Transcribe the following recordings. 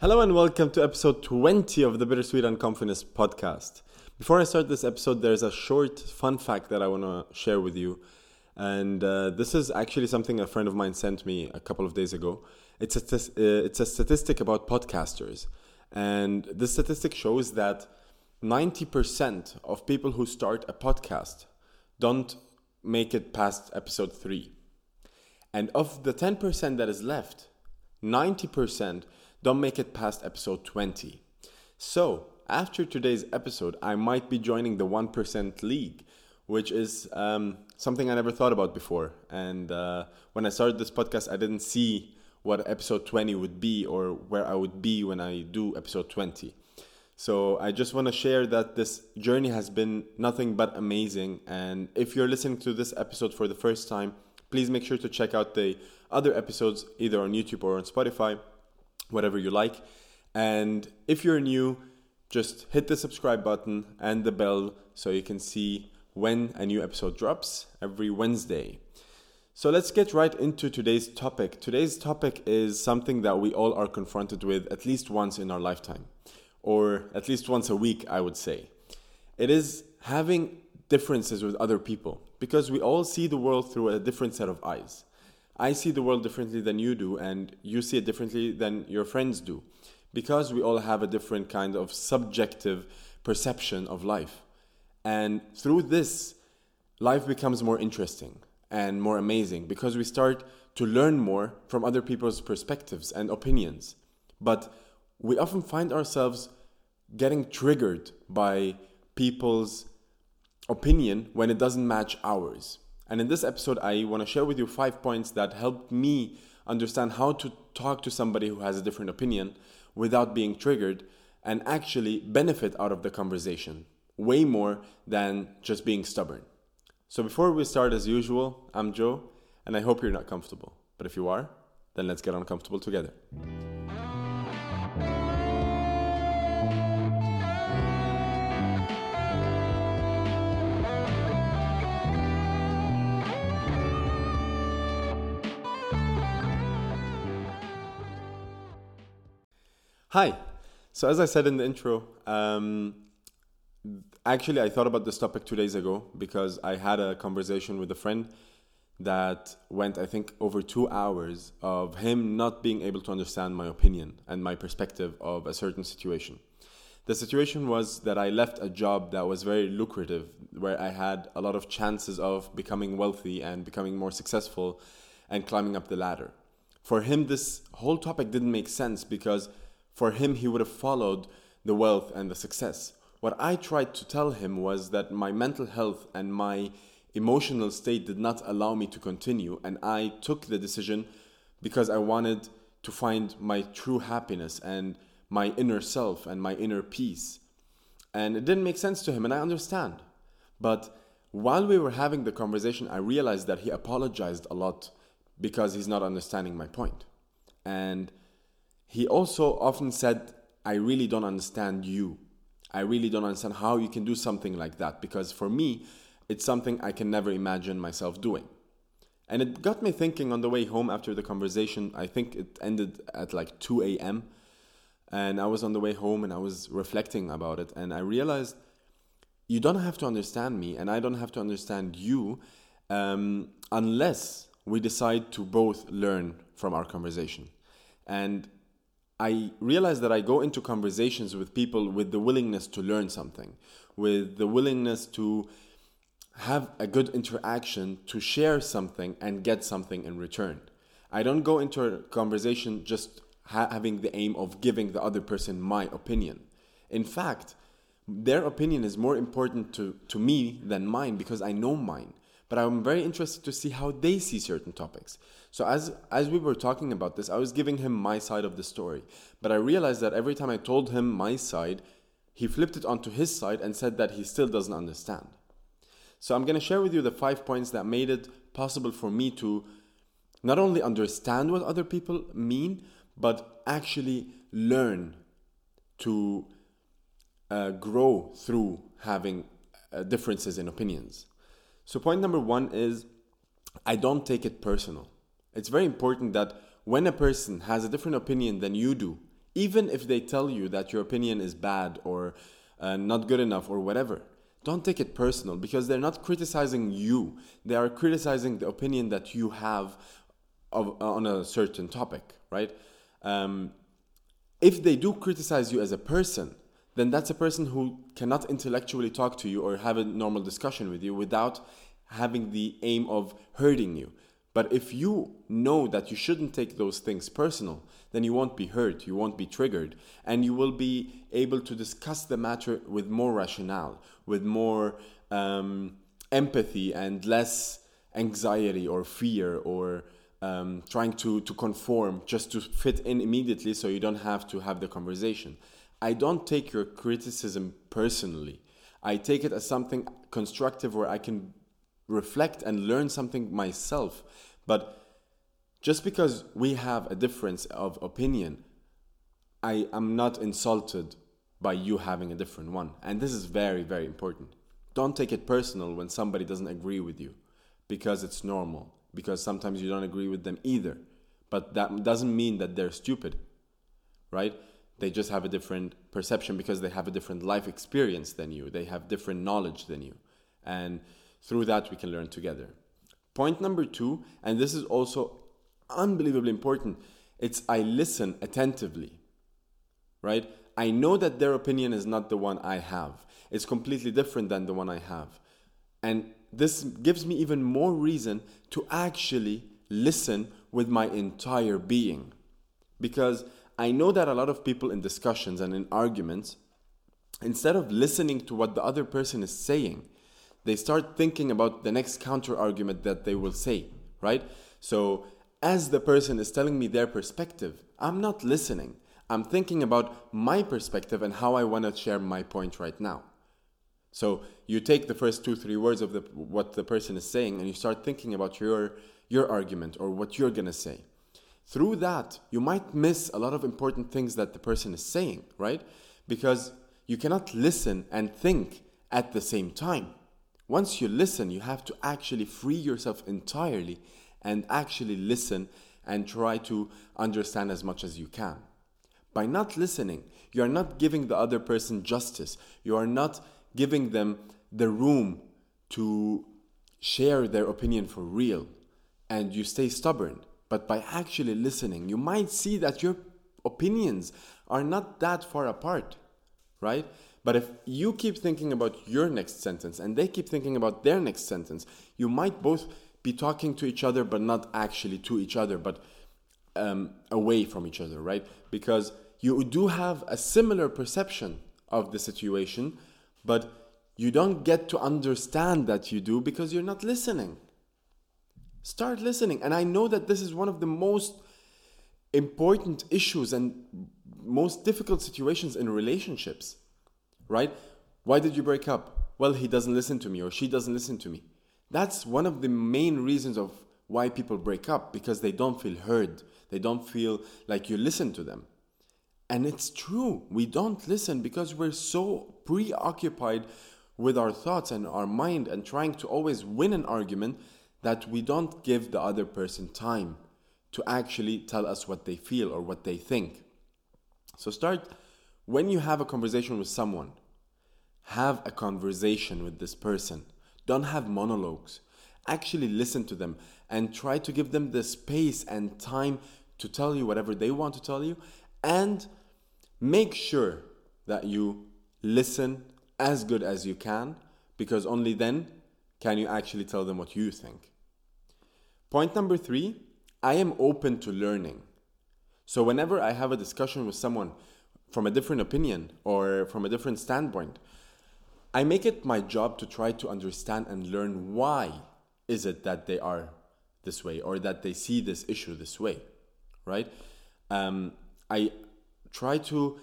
Hello and welcome to episode 20 of the Bittersweet Uncomfyness podcast. Before I start this episode, there's a short fun fact that I want to share with you. And uh, this is actually something a friend of mine sent me a couple of days ago. It's a, uh, it's a statistic about podcasters. And this statistic shows that 90% of people who start a podcast don't make it past episode 3. And of the 10% that is left, 90% don't make it past episode 20. So, after today's episode, I might be joining the 1% league, which is um, something I never thought about before. And uh, when I started this podcast, I didn't see what episode 20 would be or where I would be when I do episode 20. So I just want to share that this journey has been nothing but amazing. And if you're listening to this episode for the first time, please make sure to check out the other episodes either on YouTube or on Spotify whatever you like. And if you're new, just hit the subscribe button and the bell so you can see when a new episode drops every Wednesday. So let's get right into today's topic. Today's topic is something that we all are confronted with at least once in our lifetime, or at least once a week, I would say. It is having differences with other people because we all see the world through a different set of eyes. I see the world differently than you do, and you see it differently than your friends do, because we all have a different kind of subjective perception of life. And through this, life becomes more interesting and more amazing because we start to learn more from other people's perspectives and opinions. But we often find ourselves getting triggered by people's opinion when it doesn't match ours. And in this episode, I want to share with you five points that helped me understand how to talk to somebody who has a different opinion without being triggered and actually benefit out of the conversation way more than just being stubborn. So before we start, as usual, I'm Joe, and I hope you're not comfortable. But if you are, then let's get uncomfortable together. Hi. So, as I said in the intro, um, actually, I thought about this topic two days ago because I had a conversation with a friend that went, I think, over two hours of him not being able to understand my opinion and my perspective of a certain situation. The situation was that I left a job that was very lucrative, where I had a lot of chances of becoming wealthy and becoming more successful and climbing up the ladder. For him, this whole topic didn't make sense because for him, he would have followed the wealth and the success. What I tried to tell him was that my mental health and my emotional state did not allow me to continue, and I took the decision because I wanted to find my true happiness and my inner self and my inner peace. And it didn't make sense to him, and I understand. But while we were having the conversation, I realized that he apologized a lot because he's not understanding my point. And he also often said, I really don't understand you. I really don't understand how you can do something like that because for me, it's something I can never imagine myself doing. And it got me thinking on the way home after the conversation. I think it ended at like 2 a.m. And I was on the way home and I was reflecting about it. And I realized you don't have to understand me and I don't have to understand you um, unless we decide to both learn from our conversation. And I realize that I go into conversations with people with the willingness to learn something, with the willingness to have a good interaction, to share something and get something in return. I don't go into a conversation just ha- having the aim of giving the other person my opinion. In fact, their opinion is more important to, to me than mine because I know mine but I'm very interested to see how they see certain topics. So as as we were talking about this, I was giving him my side of the story, but I realized that every time I told him my side, he flipped it onto his side and said that he still doesn't understand. So I'm going to share with you the five points that made it possible for me to not only understand what other people mean, but actually learn to uh, grow through having uh, differences in opinions. So, point number one is I don't take it personal. It's very important that when a person has a different opinion than you do, even if they tell you that your opinion is bad or uh, not good enough or whatever. Don't take it personal because they're not criticizing you. They are criticizing the opinion that you have of, on a certain topic, right? Um, if they do criticize you as a person, then that's a person who cannot intellectually talk to you or have a normal discussion with you without having the aim of hurting you. But if you know that you shouldn't take those things personal, then you won't be hurt, you won't be triggered, and you will be able to discuss the matter with more rationale, with more um, empathy, and less anxiety or fear or um, trying to, to conform just to fit in immediately so you don't have to have the conversation. I don't take your criticism personally. I take it as something constructive where I can reflect and learn something myself. But just because we have a difference of opinion, I am not insulted by you having a different one. And this is very, very important. Don't take it personal when somebody doesn't agree with you because it's normal because sometimes you don't agree with them either. But that doesn't mean that they're stupid, right? They just have a different perception because they have a different life experience than you. They have different knowledge than you. And through that, we can learn together. Point number two, and this is also unbelievably important, it's I listen attentively, right? I know that their opinion is not the one I have. It's completely different than the one I have. And this gives me even more reason to actually listen with my entire being. Because I know that a lot of people in discussions and in arguments, instead of listening to what the other person is saying, they start thinking about the next counter argument that they will say, right? So, as the person is telling me their perspective, I'm not listening. I'm thinking about my perspective and how I want to share my point right now. So you take the first two, three words of the, what the person is saying and you start thinking about your, your argument or what you're going to say. Through that, you might miss a lot of important things that the person is saying, right? Because you cannot listen and think at the same time. Once you listen, you have to actually free yourself entirely and actually listen and try to understand as much as you can. By not listening, you are not giving the other person justice. You are not giving them the room to share their opinion for real and you stay stubborn. But by actually listening, you might see that your opinions are not that far apart, right? But if you keep thinking about your next sentence and they keep thinking about their next sentence, you might both be talking to each other, but not actually to each other, but um, away from each other, right? Because you do have a similar perception of the situation, but you don't get to understand that you do because you're not listening. Start listening. And I know that this is one of the most important issues and most difficult situations in relationships, right? Why did you break up? Well, he doesn't listen to me or she doesn't listen to me. That's one of the main reasons of why people break up because they don't feel heard. They don't feel like you listen to them. And it's true. We don't listen because we're so preoccupied with our thoughts and our mind and trying to always win an argument that we don't give the other person time to actually tell us what they feel or what they think. So start when you have a conversation with someone, have a conversation with this person. Don't have monologues. Actually listen to them and try to give them the space and time to tell you whatever they want to tell you and make sure that you listen as good as you can because only then can you actually tell them what you think. Point number three I am open to learning. So, whenever I have a discussion with someone from a different opinion or from a different standpoint, I make it my job to try to understand and learn why is it that they are this way or that they see this issue this way, right? Um, I try to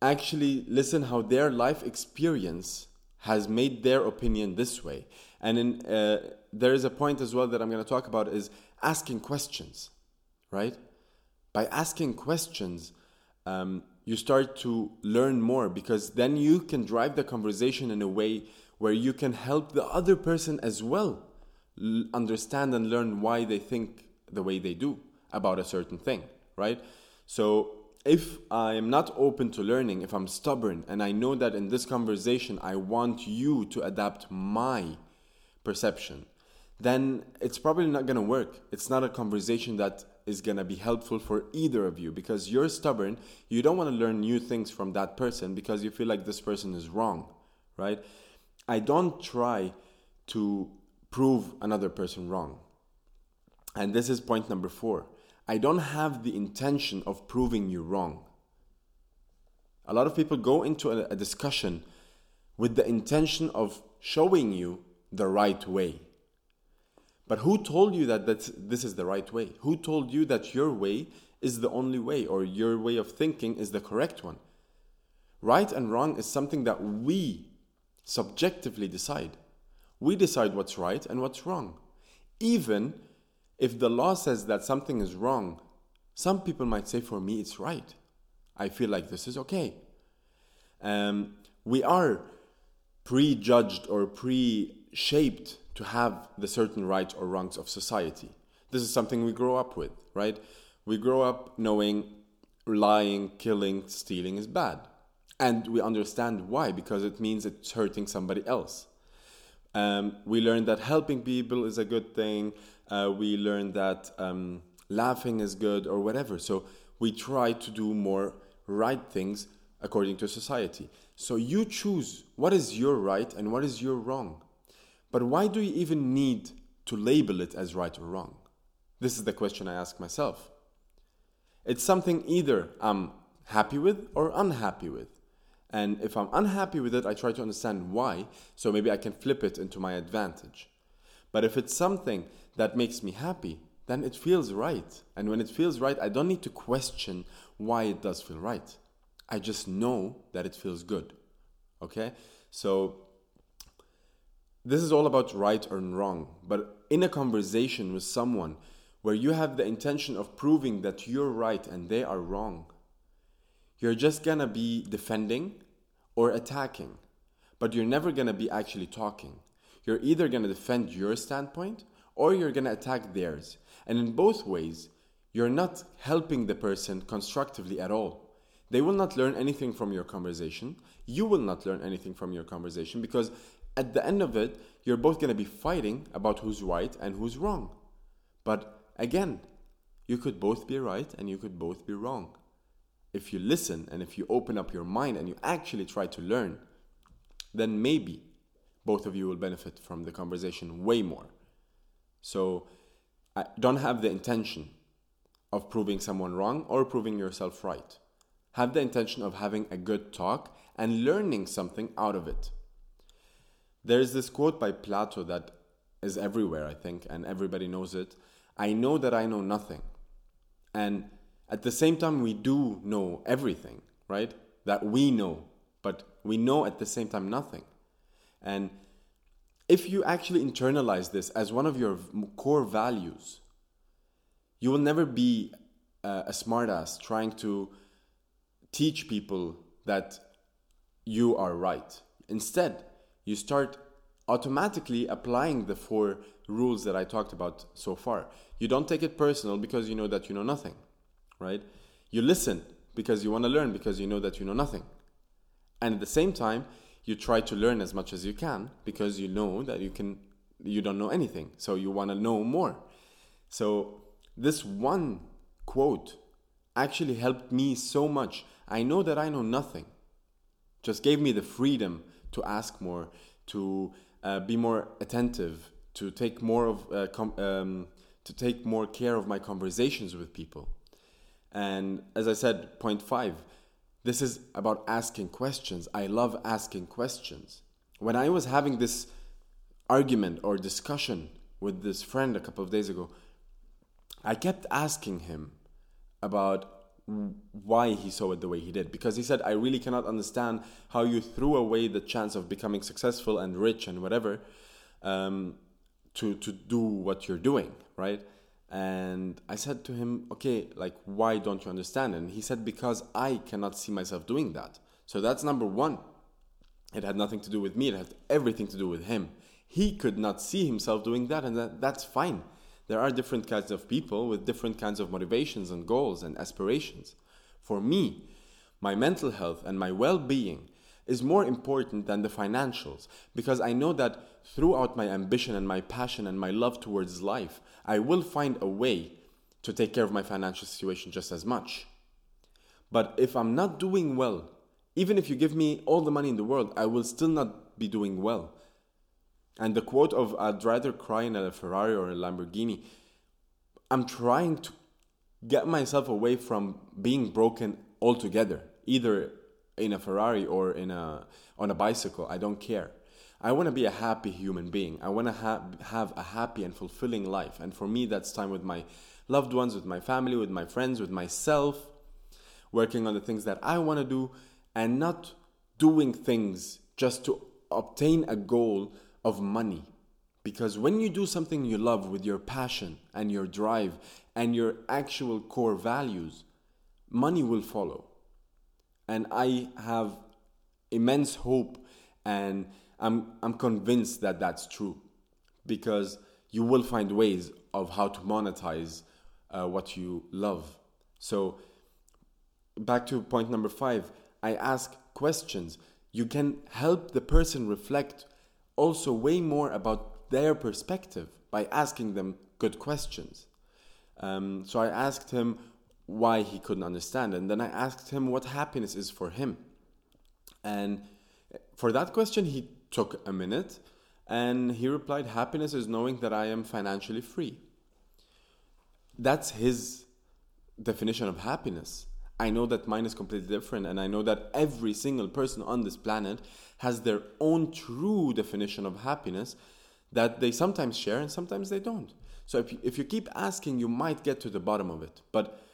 actually listen how their life experience has made their opinion this way. And in, uh, there is a point as well that I'm going to talk about is asking questions, right? By asking questions, um, you start to learn more because then you can drive the conversation in a way where you can help the other person as well understand and learn why they think the way they do about a certain thing, right? So if I am not open to learning, if I'm stubborn, and I know that in this conversation I want you to adapt my perception, then it's probably not going to work. It's not a conversation that is going to be helpful for either of you because you're stubborn. You don't want to learn new things from that person because you feel like this person is wrong, right? I don't try to prove another person wrong. And this is point number four. I don't have the intention of proving you wrong. A lot of people go into a, a discussion with the intention of showing you the right way. But who told you that that's, this is the right way? Who told you that your way is the only way or your way of thinking is the correct one? Right and wrong is something that we subjectively decide. We decide what's right and what's wrong. Even if the law says that something is wrong, some people might say, for me, it's right. I feel like this is okay. Um, we are prejudged or pre shaped to have the certain rights or wrongs of society. This is something we grow up with, right? We grow up knowing lying, killing, stealing is bad. And we understand why, because it means it's hurting somebody else. Um, we learn that helping people is a good thing. Uh, we learn that um, laughing is good or whatever. So we try to do more right things according to society. So you choose what is your right and what is your wrong. But why do you even need to label it as right or wrong? This is the question I ask myself. It's something either I'm happy with or unhappy with. And if I'm unhappy with it, I try to understand why, so maybe I can flip it into my advantage. But if it's something that makes me happy, then it feels right. And when it feels right, I don't need to question why it does feel right. I just know that it feels good. Okay? So this is all about right or wrong. But in a conversation with someone where you have the intention of proving that you're right and they are wrong, you're just gonna be defending or attacking, but you're never gonna be actually talking. You're either gonna defend your standpoint or you're gonna attack theirs. And in both ways, you're not helping the person constructively at all. They will not learn anything from your conversation. You will not learn anything from your conversation because at the end of it, you're both going to be fighting about who's right and who's wrong. But again, you could both be right and you could both be wrong if you listen and if you open up your mind and you actually try to learn, then maybe both of you will benefit from the conversation way more. So I don't have the intention of proving someone wrong or proving yourself right. Have the intention of having a good talk and learning something out of it. There's this quote by Plato that is everywhere, I think, and everybody knows it. I know that I know nothing. And at the same time, we do know everything, right? That we know, but we know at the same time nothing. And if you actually internalize this as one of your core values, you will never be uh, a smartass trying to teach people that you are right. Instead, you start automatically applying the four rules that I talked about so far. You don't take it personal because you know that you know nothing right? You listen because you want to learn because you know that you know nothing. And at the same time, you try to learn as much as you can because you know that you can you don't know anything. So you want to know more. So this one quote actually helped me so much. I know that I know nothing. Just gave me the freedom to ask more, to uh, be more attentive, to take more of uh, com- um, to take more care of my conversations with people. And as I said, point five, this is about asking questions. I love asking questions. When I was having this argument or discussion with this friend a couple of days ago, I kept asking him about why he saw it the way he did because he said i really cannot understand how you threw away the chance of becoming successful and rich and whatever um, to to do what you're doing right and I said to him, okay, like, why don't you understand? And he said, because I cannot see myself doing that. So that's number one. It had nothing to do with me, it had everything to do with him. He could not see himself doing that, and that, that's fine. There are different kinds of people with different kinds of motivations and goals and aspirations. For me, my mental health and my well being is more important than the financials because I know that throughout my ambition and my passion and my love towards life, I will find a way to take care of my financial situation just as much. But if I'm not doing well, even if you give me all the money in the world, I will still not be doing well. And the quote of I'd rather cry in a Ferrari or a Lamborghini, I'm trying to get myself away from being broken altogether, either in a Ferrari or in a on a bicycle. I don't care. I want to be a happy human being. I want to ha- have a happy and fulfilling life. And for me, that's time with my loved ones, with my family, with my friends, with myself, working on the things that I want to do, and not doing things just to obtain a goal of money. Because when you do something you love with your passion and your drive and your actual core values, money will follow. And I have immense hope and I'm, I'm convinced that that's true because you will find ways of how to monetize uh, what you love. So, back to point number five, I ask questions. You can help the person reflect also way more about their perspective by asking them good questions. Um, so, I asked him why he couldn't understand, and then I asked him what happiness is for him. And for that question, he took a minute and he replied, Happiness is knowing that I am financially free. That's his definition of happiness. I know that mine is completely different, and I know that every single person on this planet has their own true definition of happiness that they sometimes share and sometimes they don't. So if you, if you keep asking, you might get to the bottom of it. But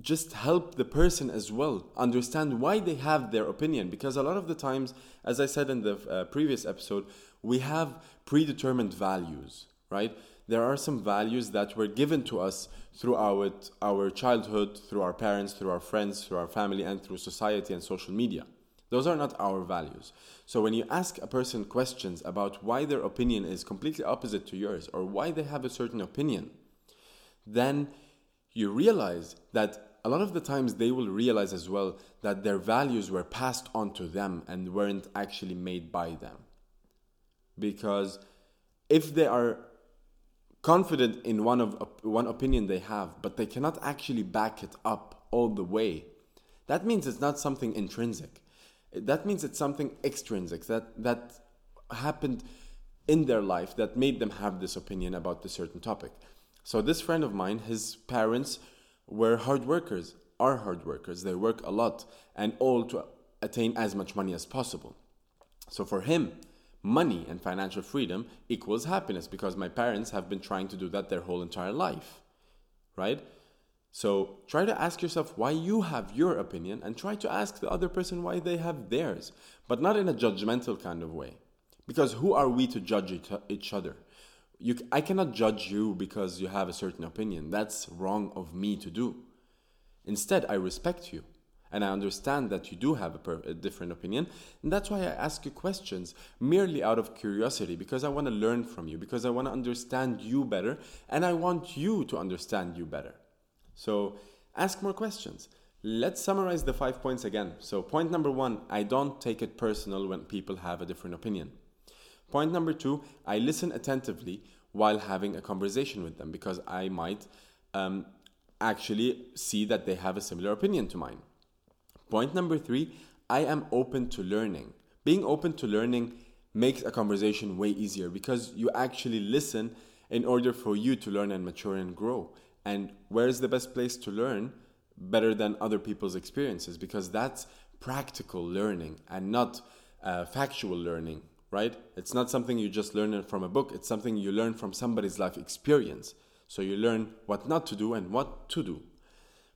just help the person as well understand why they have their opinion. Because a lot of the times as i said in the uh, previous episode we have predetermined values right? There are some values that were given to us throughout our childhood through our parents through our friends through our family and through society and social media. Those are not our values. So when you ask a person questions about why their opinion is completely opposite to yours or why they have a certain opinion then you realize that a lot of the times they will realize as well that their values were passed on to them and weren't actually made by them. Because if they are confident in one of one opinion they have, but they cannot actually back it up all the way, that means it's not something intrinsic. That means it's something extrinsic that that happened in their life that made them have this opinion about this certain topic. So this friend of mine, his parents were hard workers, are hard workers. They work a lot and all to attain as much money as possible. So for him, money and financial freedom equals happiness because my parents have been trying to do that their whole entire life. Right? So try to ask yourself why you have your opinion and try to ask the other person why they have theirs, but not in a judgmental kind of way. Because who are we to judge each other? You, I cannot judge you because you have a certain opinion. That's wrong of me to do. Instead, I respect you and I understand that you do have a, per, a, different opinion. And that's why I ask you questions merely out of curiosity because I want to learn from you, because I want to understand you better, and I want you to understand you better. So ask more questions. Let's summarize the five points again. So, point number one I don't take it personal when people have a different opinion. Point number two, I listen attentively while having a conversation with them because I might um, actually see that they have a similar opinion to mine. Point number three, I am open to learning. Being open to learning makes a conversation way easier because you actually listen in order for you to learn and mature and grow. And where is the best place to learn better than other people's experiences? Because that's practical learning and not uh, factual learning right? It's not something you just learn from a book, it's something you learn from somebody's life experience. So you learn what not to do and what to do.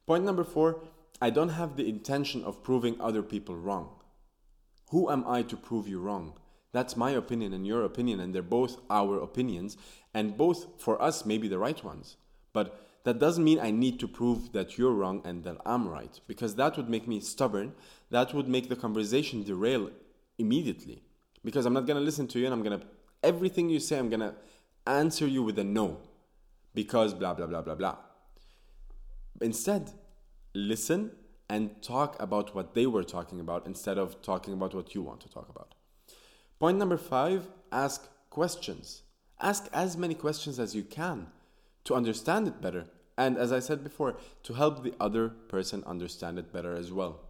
Point number four I don't have the intention of proving other people wrong. Who am I to prove you wrong? That's my opinion and your opinion, and they're both our opinions, and both for us may be the right ones. But that doesn't mean I need to prove that you're wrong and that I'm right, because that would make me stubborn. That would make the conversation derail immediately because I'm not going to listen to you and I'm going to, everything you say, I'm going to answer you with a no because blah, blah, blah, blah, blah. Instead, listen and talk about what they were talking about instead of talking about what you want to talk about. Point number five ask questions. Ask as many questions as you can to understand it better. And as I said before, to help the other person understand it better as well.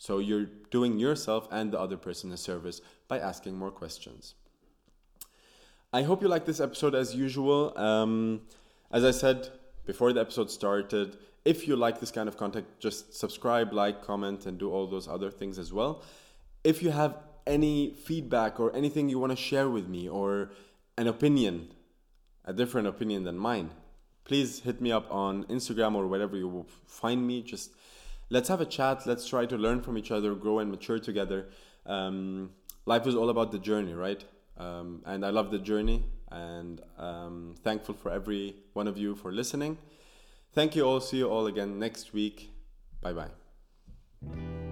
So you're doing yourself and the other person a service by asking more questions. I hope you like this episode as usual. Um, as I said before the episode started, if you like this kind of content, just subscribe, like, comment, and do all those other things as well. If you have any feedback or anything you want to share with me or an opinion, a different opinion than mine, please hit me up on Instagram or wherever you will find me. Just let's have a chat. Let's try to learn from each other, grow and mature together. Um, life is all about the journey, right? Um, and I love the journey and um, thankful for every one of you for listening. Thank you all. See you all again next week. Bye bye.